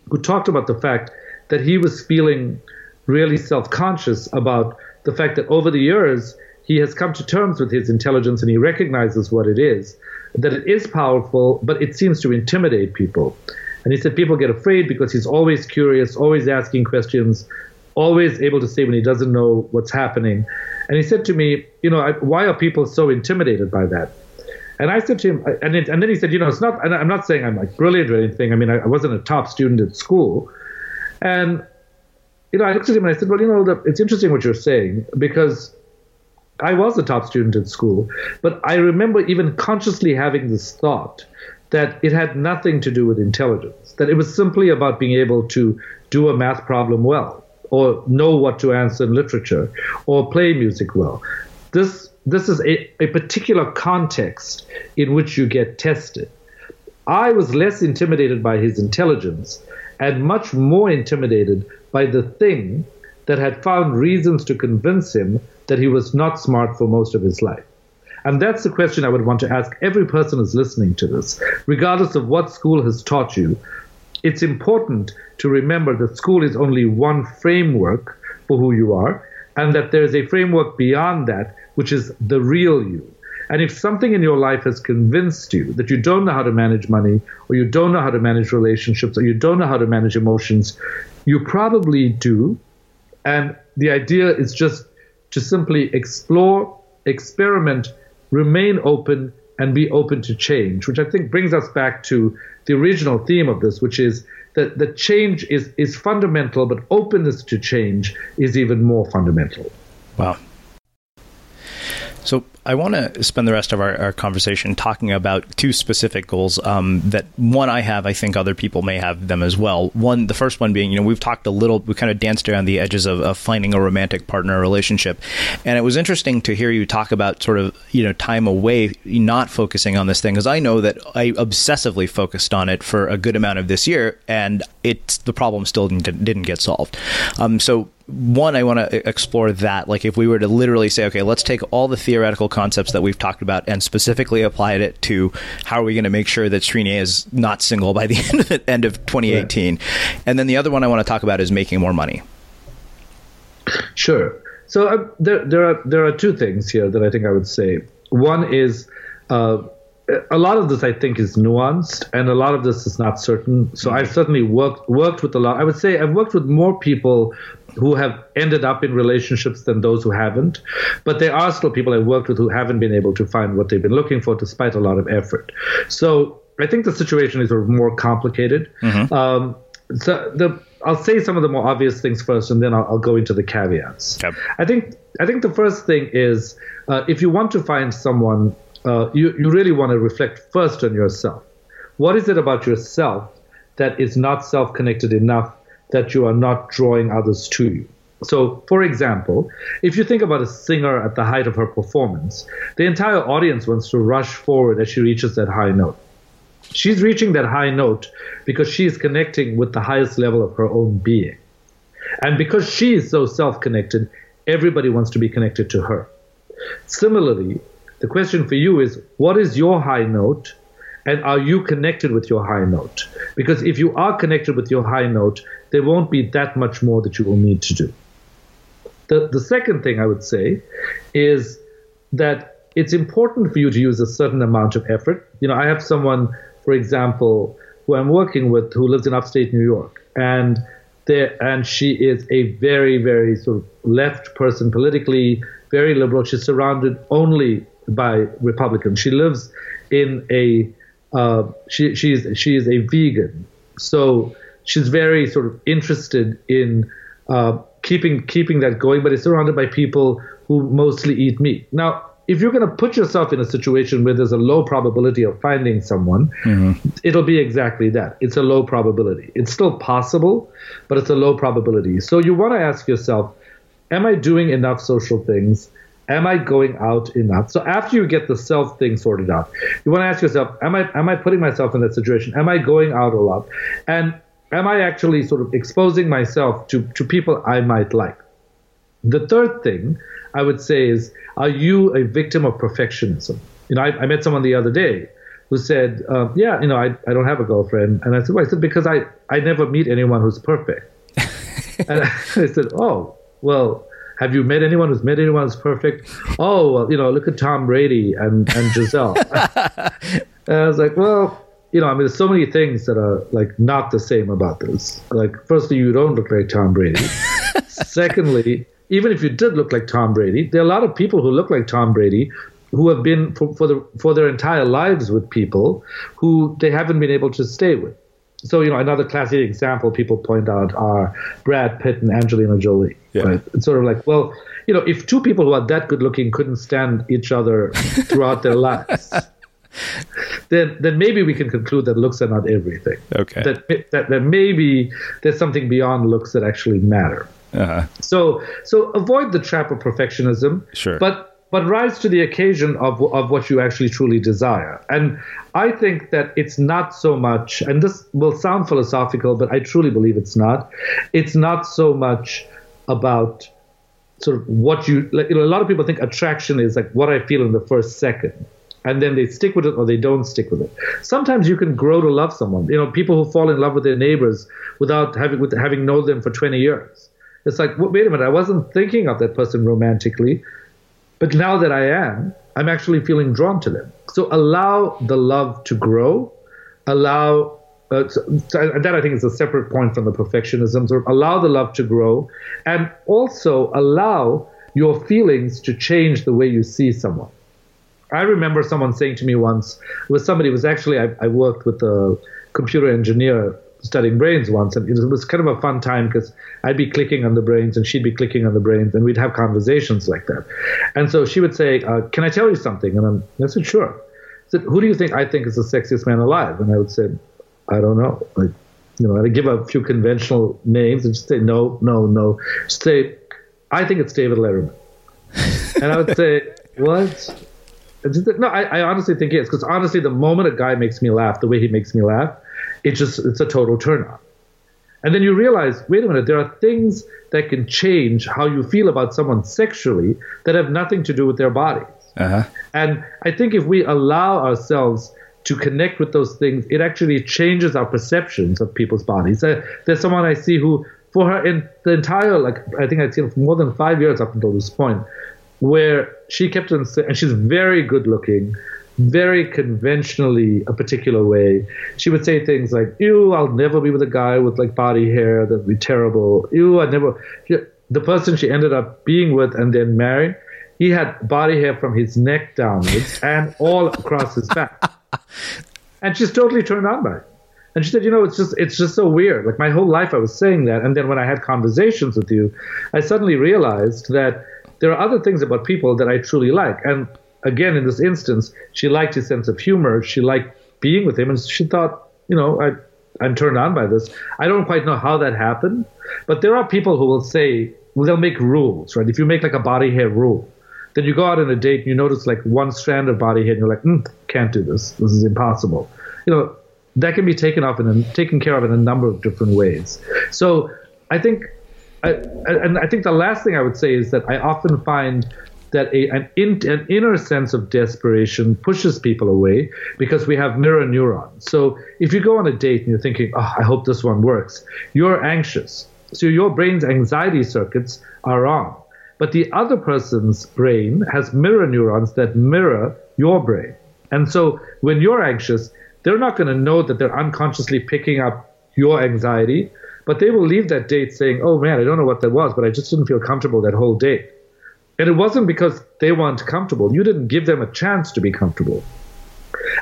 who talked about the fact that he was feeling really self-conscious about the fact that over the years he has come to terms with his intelligence and he recognizes what it is that it is powerful, but it seems to intimidate people. And he said people get afraid because he's always curious, always asking questions, always able to say when he doesn't know what's happening. And he said to me, you know, why are people so intimidated by that? And I said to him, and, it, and then he said, you know, it's not, and I'm not saying I'm like brilliant or anything. I mean, I, I wasn't a top student at school. And, you know, I looked at him and I said, well, you know, the, it's interesting what you're saying because I was a top student in school, but I remember even consciously having this thought that it had nothing to do with intelligence, that it was simply about being able to do a math problem well, or know what to answer in literature, or play music well. This this is a, a particular context in which you get tested. I was less intimidated by his intelligence and much more intimidated by the thing that had found reasons to convince him that he was not smart for most of his life. And that's the question I would want to ask every person who's listening to this, regardless of what school has taught you. It's important to remember that school is only one framework for who you are, and that there is a framework beyond that, which is the real you. And if something in your life has convinced you that you don't know how to manage money, or you don't know how to manage relationships, or you don't know how to manage emotions, you probably do. And the idea is just to simply explore, experiment, remain open, and be open to change, which I think brings us back to the original theme of this, which is that the change is, is fundamental, but openness to change is even more fundamental. Wow. So I want to spend the rest of our, our, conversation talking about two specific goals. Um, that one I have, I think other people may have them as well. One, the first one being, you know, we've talked a little, we kind of danced around the edges of, of finding a romantic partner relationship, and it was interesting to hear you talk about sort of, you know, time away, not focusing on this thing, because I know that I obsessively focused on it for a good amount of this year, and it's the problem still didn't, didn't get solved. Um, so one, I want to explore that. Like, if we were to literally say, okay, let's take all the theoretical concepts that we've talked about and specifically applied it to how are we going to make sure that Srini is not single by the end of, the, end of 2018. Yeah. And then the other one I want to talk about is making more money. Sure. So uh, there, there are there are two things here that I think I would say. One is uh, a lot of this I think is nuanced, and a lot of this is not certain. So I've certainly worked worked with a lot. I would say I've worked with more people who have ended up in relationships than those who haven't. But there are still people I've worked with who haven't been able to find what they've been looking for despite a lot of effort. So I think the situation is sort of more complicated. Mm-hmm. Um, so the I'll say some of the more obvious things first, and then I'll, I'll go into the caveats. Yep. I think I think the first thing is uh, if you want to find someone, uh, you you really want to reflect first on yourself. What is it about yourself that is not self-connected enough that you are not drawing others to you. So, for example, if you think about a singer at the height of her performance, the entire audience wants to rush forward as she reaches that high note. She's reaching that high note because she is connecting with the highest level of her own being. And because she is so self connected, everybody wants to be connected to her. Similarly, the question for you is what is your high note and are you connected with your high note? Because if you are connected with your high note, there won't be that much more that you will need to do. The, the second thing I would say is that it's important for you to use a certain amount of effort. You know, I have someone, for example, who I'm working with who lives in upstate New York, and there, and she is a very, very sort of left person politically, very liberal. She's surrounded only by Republicans. She lives in a uh, she she's she is a vegan, so she's very sort of interested in uh, keeping keeping that going, but is surrounded by people who mostly eat meat. Now, if you're going to put yourself in a situation where there's a low probability of finding someone, mm-hmm. it'll be exactly that. It's a low probability. It's still possible, but it's a low probability. So you want to ask yourself, am I doing enough social things? Am I going out enough? So after you get the self thing sorted out, you want to ask yourself, am I am I putting myself in that situation? Am I going out a lot? And am I actually sort of exposing myself to, to people I might like? The third thing I would say is, are you a victim of perfectionism? You know, I, I met someone the other day who said, um, yeah, you know, I, I don't have a girlfriend. And I said, well, I said, because I, I never meet anyone who's perfect. and I said, oh, well, have you met anyone who's met anyone who's perfect? Oh, well, you know, look at Tom Brady and, and Gisele. and I was like, well, you know, I mean, there's so many things that are like not the same about this. Like, firstly, you don't look like Tom Brady. Secondly, even if you did look like Tom Brady, there are a lot of people who look like Tom Brady who have been for, for, the, for their entire lives with people who they haven't been able to stay with. So, you know, another classic example people point out are Brad Pitt and Angelina Jolie. Yeah. Right? It's sort of like, well, you know, if two people who are that good looking couldn't stand each other throughout their lives, then then maybe we can conclude that looks are not everything. Okay. That that, that maybe there's something beyond looks that actually matter. Uh-huh. So so avoid the trap of perfectionism. Sure. But but rise to the occasion of, of what you actually truly desire. And I think that it's not so much, and this will sound philosophical, but I truly believe it's not. It's not so much about sort of what you, like, you know, a lot of people think attraction is like what I feel in the first second. And then they stick with it or they don't stick with it. Sometimes you can grow to love someone. You know, people who fall in love with their neighbors without having with having known them for 20 years. It's like, wait a minute, I wasn't thinking of that person romantically. But now that I am, I'm actually feeling drawn to them. So allow the love to grow, allow uh, so, so that I think is a separate point from the perfectionism. Of allow the love to grow, and also allow your feelings to change the way you see someone. I remember someone saying to me once, was somebody was actually I, I worked with a computer engineer studying brains once, and it was kind of a fun time because I'd be clicking on the brains and she'd be clicking on the brains, and we'd have conversations like that. And so she would say, uh, "Can I tell you something?" And I'm, I said, "Sure." I said, "Who do you think I think is the sexiest man alive?" And I would say, I don't know. Like, you know, I give a few conventional names and just say no, no, no. Just say, I think it's David Letterman. and I would say, what? No, I, I, honestly think it is because honestly, the moment a guy makes me laugh, the way he makes me laugh, it just it's a total turn on. And then you realize, wait a minute, there are things that can change how you feel about someone sexually that have nothing to do with their bodies. Uh-huh. And I think if we allow ourselves to connect with those things, it actually changes our perceptions of people's bodies. Uh, there's someone I see who, for her in the entire, like I think I've seen for more than five years up until this point, where she kept on saying, and she's very good looking, very conventionally a particular way. She would say things like, "Ew, I'll never be with a guy with like body hair. That'd be terrible. Ew, I never." The person she ended up being with and then married, he had body hair from his neck downwards and all across his back and she's totally turned on by it. And she said, you know, it's just it's just so weird. Like my whole life I was saying that, and then when I had conversations with you, I suddenly realized that there are other things about people that I truly like. And again, in this instance, she liked his sense of humor. She liked being with him, and she thought, you know, I I'm turned on by this. I don't quite know how that happened, but there are people who will say, well, they'll make rules, right? If you make like a body hair rule, then you go out on a date and you notice like one strand of body hair and you're like, mm, can't do this. This is impossible. You know, that can be taken off in a, taken care of in a number of different ways. So I think, I, and I think the last thing I would say is that I often find that a, an, in, an inner sense of desperation pushes people away because we have mirror neurons. So if you go on a date and you're thinking, oh, I hope this one works, you're anxious. So your brain's anxiety circuits are on. But the other person's brain has mirror neurons that mirror your brain. And so when you're anxious, they're not going to know that they're unconsciously picking up your anxiety, but they will leave that date saying, oh man, I don't know what that was, but I just didn't feel comfortable that whole date. And it wasn't because they weren't comfortable. You didn't give them a chance to be comfortable.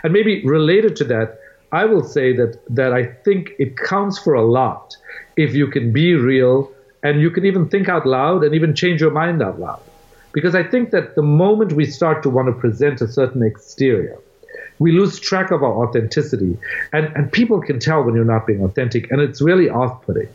And maybe related to that, I will say that, that I think it counts for a lot if you can be real and you can even think out loud and even change your mind out loud. Because I think that the moment we start to want to present a certain exterior, we lose track of our authenticity. And, and people can tell when you're not being authentic, and it's really off putting.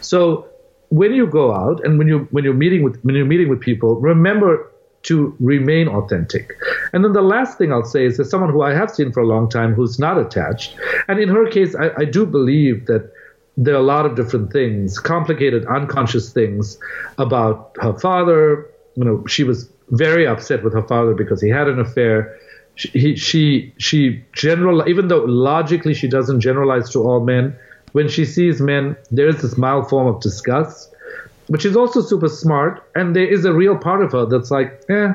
So when you go out and when you when you're meeting with when you're meeting with people, remember to remain authentic. And then the last thing I'll say is that someone who I have seen for a long time who's not attached, and in her case, I, I do believe that there are a lot of different things, complicated, unconscious things about her father. You know, she was very upset with her father because he had an affair. She, he, she, she general, even though logically she doesn't generalize to all men, when she sees men, there is this mild form of disgust. But she's also super smart, and there is a real part of her that's like, eh,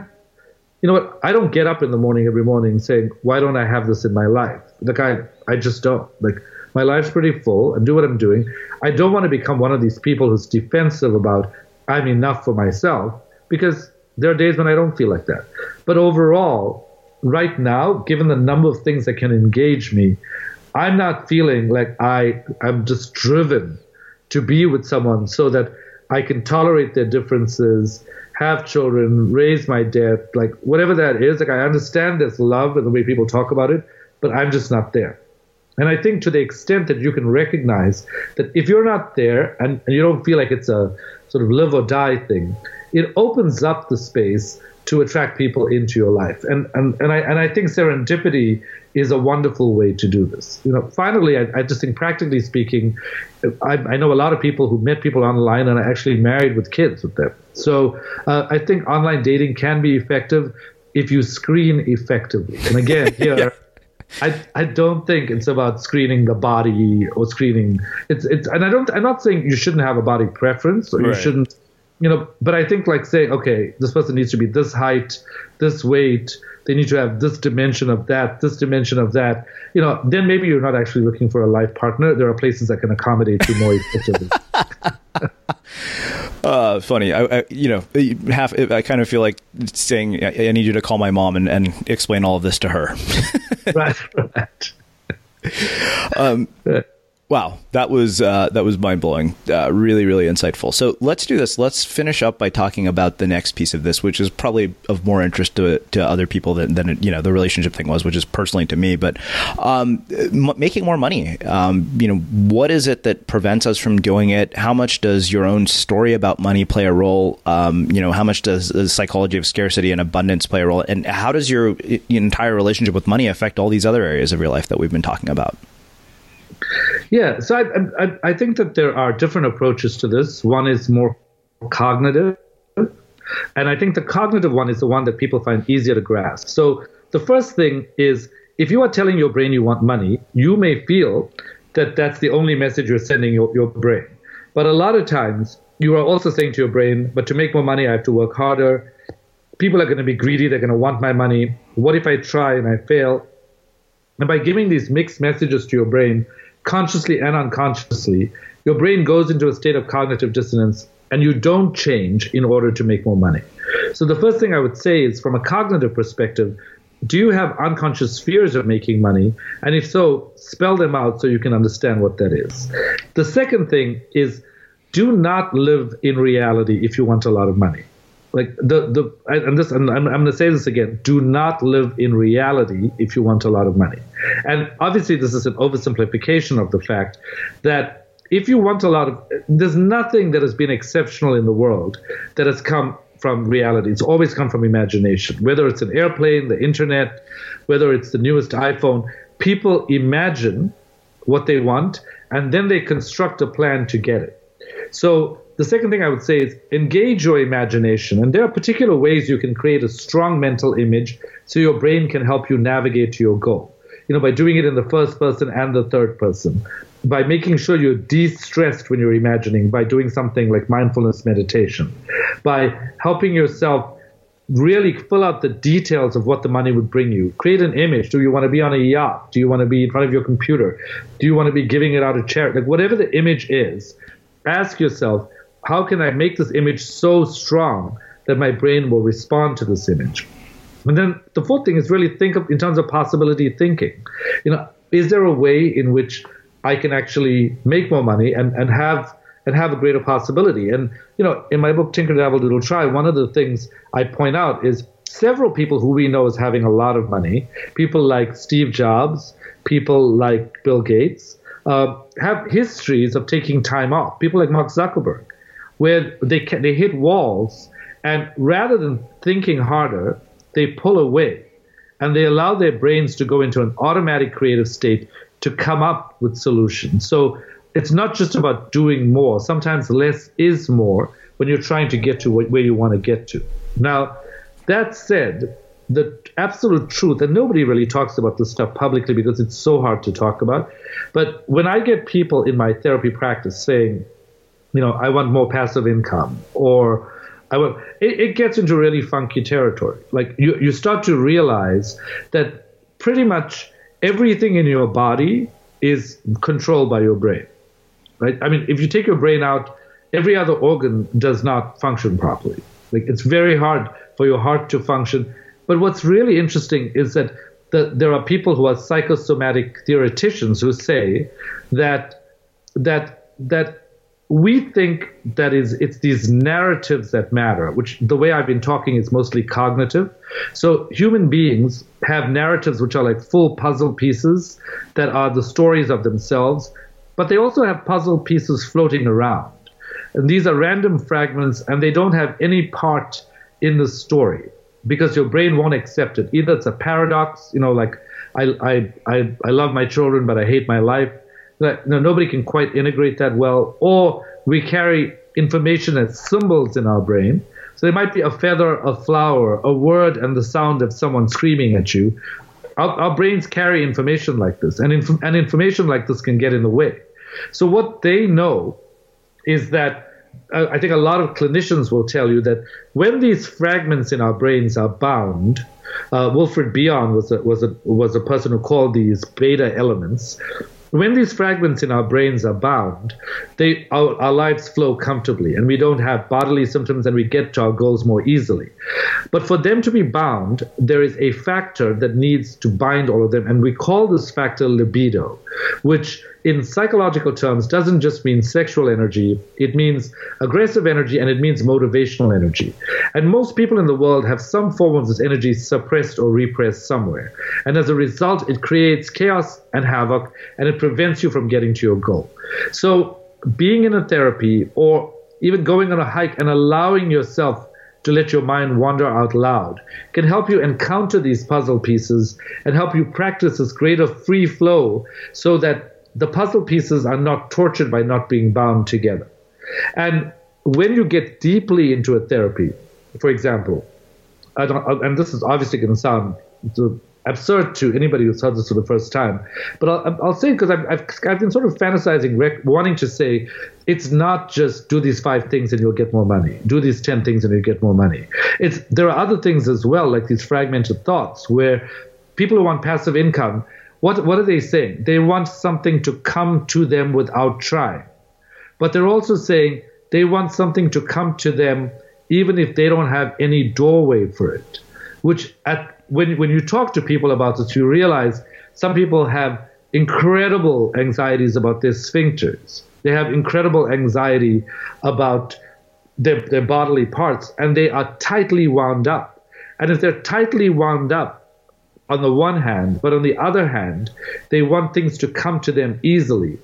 you know what? I don't get up in the morning every morning saying, why don't I have this in my life? Like I, I just don't. Like my life's pretty full. I do what I'm doing. I don't want to become one of these people who's defensive about I'm enough for myself because there are days when I don't feel like that. But overall, right now, given the number of things that can engage me, I'm not feeling like I I'm just driven to be with someone so that I can tolerate their differences, have children, raise my debt, like whatever that is. Like I understand there's love and the way people talk about it, but I'm just not there. And I think to the extent that you can recognize that if you're not there and, and you don't feel like it's a sort of live or die thing, it opens up the space to attract people into your life. And and, and I and I think serendipity is a wonderful way to do this. You know, finally, I, I just think practically speaking, I, I, know a lot of people who met people online and are actually married with kids with them. So uh, I think online dating can be effective if you screen effectively. And again, here. yeah. I, I don't think it's about screening the body or screening it's it's and I don't I'm not saying you shouldn't have a body preference or right. you shouldn't you know but I think like say okay this person needs to be this height this weight they need to have this dimension of that, this dimension of that. You know, then maybe you're not actually looking for a life partner. There are places that can accommodate you more effectively. uh, funny. I, I, you know, half. I kind of feel like saying, "I need you to call my mom and, and explain all of this to her." right. Right. um, Wow, that was uh, that was mind blowing. Uh, really, really insightful. So let's do this. Let's finish up by talking about the next piece of this, which is probably of more interest to, to other people than, than you know the relationship thing was, which is personally to me. But um, m- making more money. Um, you know, what is it that prevents us from doing it? How much does your own story about money play a role? Um, you know, how much does the psychology of scarcity and abundance play a role? And how does your, your entire relationship with money affect all these other areas of your life that we've been talking about? Yeah, so I, I, I think that there are different approaches to this. One is more cognitive, and I think the cognitive one is the one that people find easier to grasp. So the first thing is if you are telling your brain you want money, you may feel that that's the only message you're sending your, your brain. But a lot of times you are also saying to your brain, but to make more money, I have to work harder. People are going to be greedy. They're going to want my money. What if I try and I fail? And by giving these mixed messages to your brain, consciously and unconsciously, your brain goes into a state of cognitive dissonance and you don't change in order to make more money. So the first thing I would say is from a cognitive perspective, do you have unconscious fears of making money? And if so, spell them out so you can understand what that is. The second thing is do not live in reality if you want a lot of money like the the and this and I'm, I'm going to say this again. Do not live in reality if you want a lot of money. And obviously this is an oversimplification of the fact that if you want a lot of there's nothing that has been exceptional in the world that has come from reality. It's always come from imagination. Whether it's an airplane the internet whether it's the newest iphone people imagine what they want and then they construct a plan to get it. So the second thing I would say is engage your imagination. And there are particular ways you can create a strong mental image so your brain can help you navigate to your goal. You know, by doing it in the first person and the third person, by making sure you're de stressed when you're imagining, by doing something like mindfulness meditation, by helping yourself really fill out the details of what the money would bring you. Create an image. Do you want to be on a yacht? Do you want to be in front of your computer? Do you want to be giving it out of charity? Like whatever the image is, ask yourself, how can I make this image so strong that my brain will respond to this image? And then the fourth thing is really think of in terms of possibility thinking. You know, is there a way in which I can actually make more money and, and have and have a greater possibility? And you know, in my book Tinker Dabble Doodle Try, one of the things I point out is several people who we know as having a lot of money, people like Steve Jobs, people like Bill Gates, uh, have histories of taking time off. People like Mark Zuckerberg where they can, they hit walls, and rather than thinking harder, they pull away, and they allow their brains to go into an automatic creative state to come up with solutions. So it's not just about doing more. Sometimes less is more when you're trying to get to where you want to get to. Now, that said, the absolute truth, and nobody really talks about this stuff publicly because it's so hard to talk about. But when I get people in my therapy practice saying, you know, I want more passive income, or I want. It, it gets into really funky territory. Like you, you start to realize that pretty much everything in your body is controlled by your brain, right? I mean, if you take your brain out, every other organ does not function properly. Like it's very hard for your heart to function. But what's really interesting is that the, there are people who are psychosomatic theoreticians who say that that that we think that is it's these narratives that matter which the way i've been talking is mostly cognitive. So human beings have narratives which are like full puzzle pieces that are the stories of themselves but they also have puzzle pieces floating around. And these are random fragments and they don't have any part in the story because your brain won't accept it. Either it's a paradox you know like i i i, I love my children but i hate my life that no, nobody can quite integrate that well, or we carry information as symbols in our brain. So there might be a feather, a flower, a word, and the sound of someone screaming at you. Our, our brains carry information like this, and, inf- and information like this can get in the way. So what they know is that uh, I think a lot of clinicians will tell you that when these fragments in our brains are bound, uh, Wilfred Bion was a, was a was a person who called these beta elements. When these fragments in our brains are bound, they our, our lives flow comfortably, and we don't have bodily symptoms, and we get to our goals more easily. But for them to be bound, there is a factor that needs to bind all of them, and we call this factor libido, which in psychological terms doesn't just mean sexual energy, it means aggressive energy and it means motivational energy. And most people in the world have some form of this energy suppressed or repressed somewhere. And as a result, it creates chaos and havoc and it prevents you from getting to your goal. So, being in a therapy or even going on a hike and allowing yourself to let your mind wander out loud can help you encounter these puzzle pieces and help you practice this greater free flow so that the puzzle pieces are not tortured by not being bound together. And when you get deeply into a therapy, for example, and this is obviously going to sound absurd to anybody who's heard this for the first time, but I'll, I'll say it because I've, I've, I've, been sort of fantasizing, rec- wanting to say it's not just do these five things and you'll get more money, do these 10 things and you'll get more money. It's, there are other things as well, like these fragmented thoughts where people who want passive income what, what are they saying? They want something to come to them without trying. But they're also saying they want something to come to them even if they don't have any doorway for it. Which, at, when, when you talk to people about this, you realize some people have incredible anxieties about their sphincters. They have incredible anxiety about their, their bodily parts, and they are tightly wound up. And if they're tightly wound up, on the one hand, but on the other hand, they want things to come to them easily.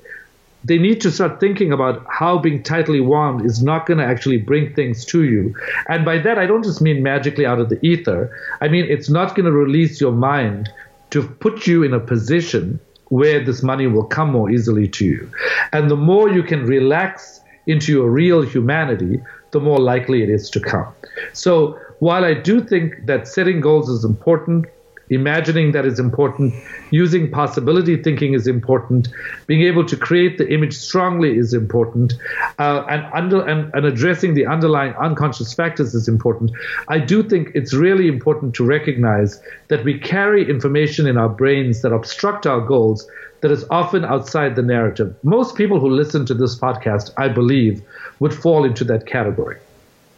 They need to start thinking about how being tightly wound is not going to actually bring things to you. And by that, I don't just mean magically out of the ether. I mean, it's not going to release your mind to put you in a position where this money will come more easily to you. And the more you can relax into your real humanity, the more likely it is to come. So while I do think that setting goals is important, imagining that is important, using possibility thinking is important, being able to create the image strongly is important, uh, and, under, and, and addressing the underlying unconscious factors is important. I do think it's really important to recognize that we carry information in our brains that obstruct our goals that is often outside the narrative. Most people who listen to this podcast, I believe, would fall into that category.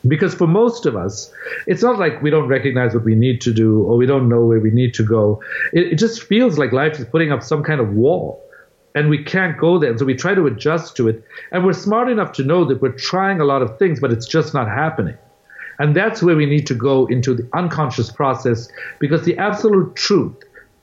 Because for most of us, it's not like we don't recognize what we need to do or we don't know where we need to go. It, it, just feels like life is putting up some kind of wall and we can't go there. And so we try to adjust to it. And we're smart enough to know that we're trying a lot of things, but it's just not happening. And that's where we need to go into the unconscious process because the absolute truth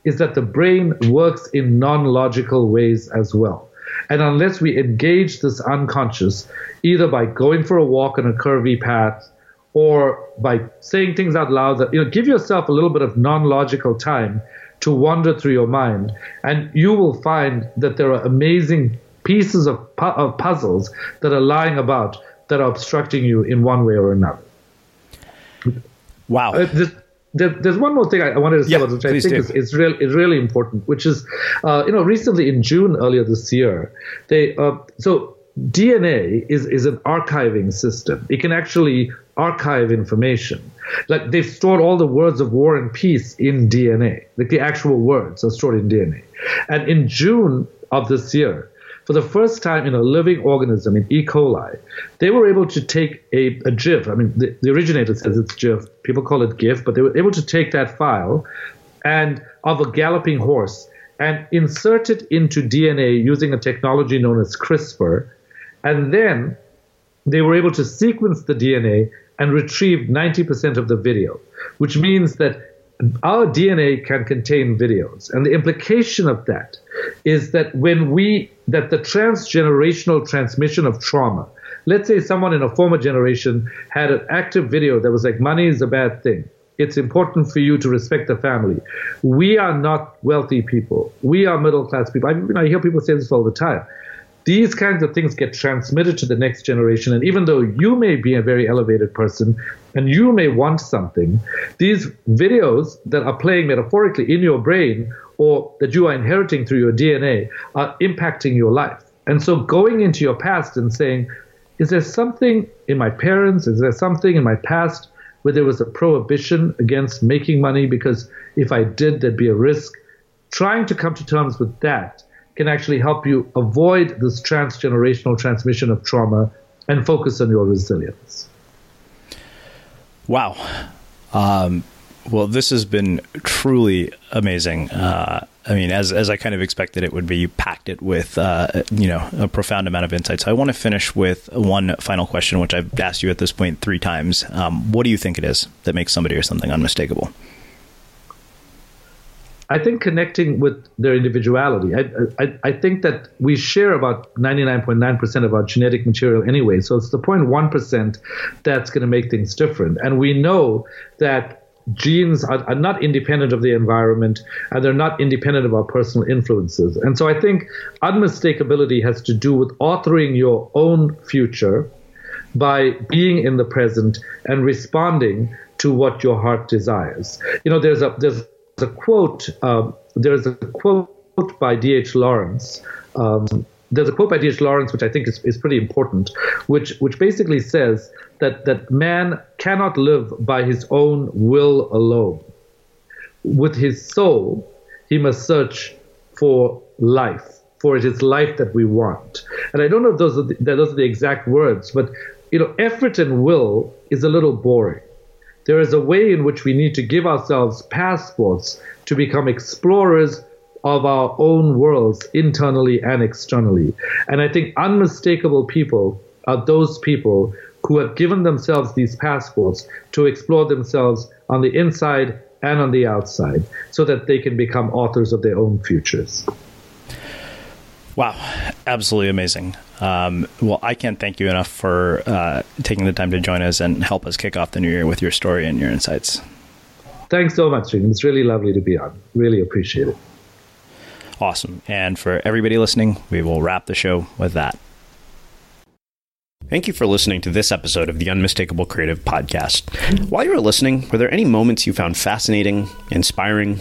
is that the brain works in non logical ways as well. And unless we engage this unconscious, either by going for a walk on a curvy path or by saying things out loud that, you know, give yourself a little bit of non logical time to wander through your mind. And you will find that there are amazing pieces of, pu- of puzzles that are lying about that are obstructing you in one way or another. Wow. Uh, this, there, there's one more thing I, wanted to say about which I think is, is, real, is really important, which is, uh, you know, recently in June earlier this year, they uh, so DNA is is an archiving system. It can actually archive information. Like they've stored all the words of war and peace in DNA, like the actual words are stored in DNA. And in June of this year, for the first time in a living organism, in E. coli, they were able to take a, a GIF. I mean, the, the originator says it's GIF. People call it GIF, but they were able to take that file and of a galloping horse and insert it into DNA using a technology known as CRISPR. And then they were able to sequence the DNA and retrieve 90% of the video, which means that our DNA can contain videos. And the implication of that is that when we, that the transgenerational transmission of trauma, let's say someone in a former generation had an active video that was like, money is a bad thing. It's important for you to respect the family. We are not wealthy people. We are middle class people. I, I hear people say this all the time these kinds of things get transmitted to the next generation. And even though you may be a very elevated person and you may want something, these videos that are playing metaphorically in your brain or that you are inheriting through your DNA are impacting your life. And so going into your past and saying, is there something in my parents? Is there something in my past where there was a prohibition against making money because if I did, there'd be a risk. Trying to come to terms with that can actually help you avoid this transgenerational transmission of trauma and focus on your resilience. Wow. Um, well, this has been truly amazing. Uh, I mean, as as I kind of expected it would be, you packed it with uh, you know a profound amount of insight. So I want to finish with one final question, which I've asked you at this point three times. Um, what do you think it is that makes somebody or something unmistakable? I think connecting with their individuality. I, I, I think that we share about 99.9% of our genetic material anyway. So it's the 0.1% that's going to make things different. And we know that genes are, are, not independent of the environment and they're not independent of our personal influences. And so I think unmistakability has to do with authoring your own future by being in the present and responding to what your heart desires. You know, there's a there's a quote. Um, there's a quote by D.H. Lawrence. Um, there's a quote by D.H. Lawrence which I think is, is pretty important, which which basically says that that man cannot live by his own will alone. With his soul, he must search for life, for it is life that we want. And I don't know if those are the, those are the exact words, but you know, effort and will is a little boring there is a way in which we need to give ourselves passports to become explorers of our own worlds, internally and externally. And I think unmistakable people are those people who have given themselves these passports to explore themselves on the inside and on the outside so that they can become authors of their own futures. Wow, absolutely amazing. Um, well, I can't thank you enough for uh, taking the time to join us and help us kick off the new year with your story and your insights. Thanks so much, Srini. It's really lovely to be on. Really appreciate it. Awesome. And for everybody listening, we will wrap the show with that. Thank you for listening to this episode of the Unmistakable Creative Podcast. While you were listening, were there any moments you found fascinating, inspiring,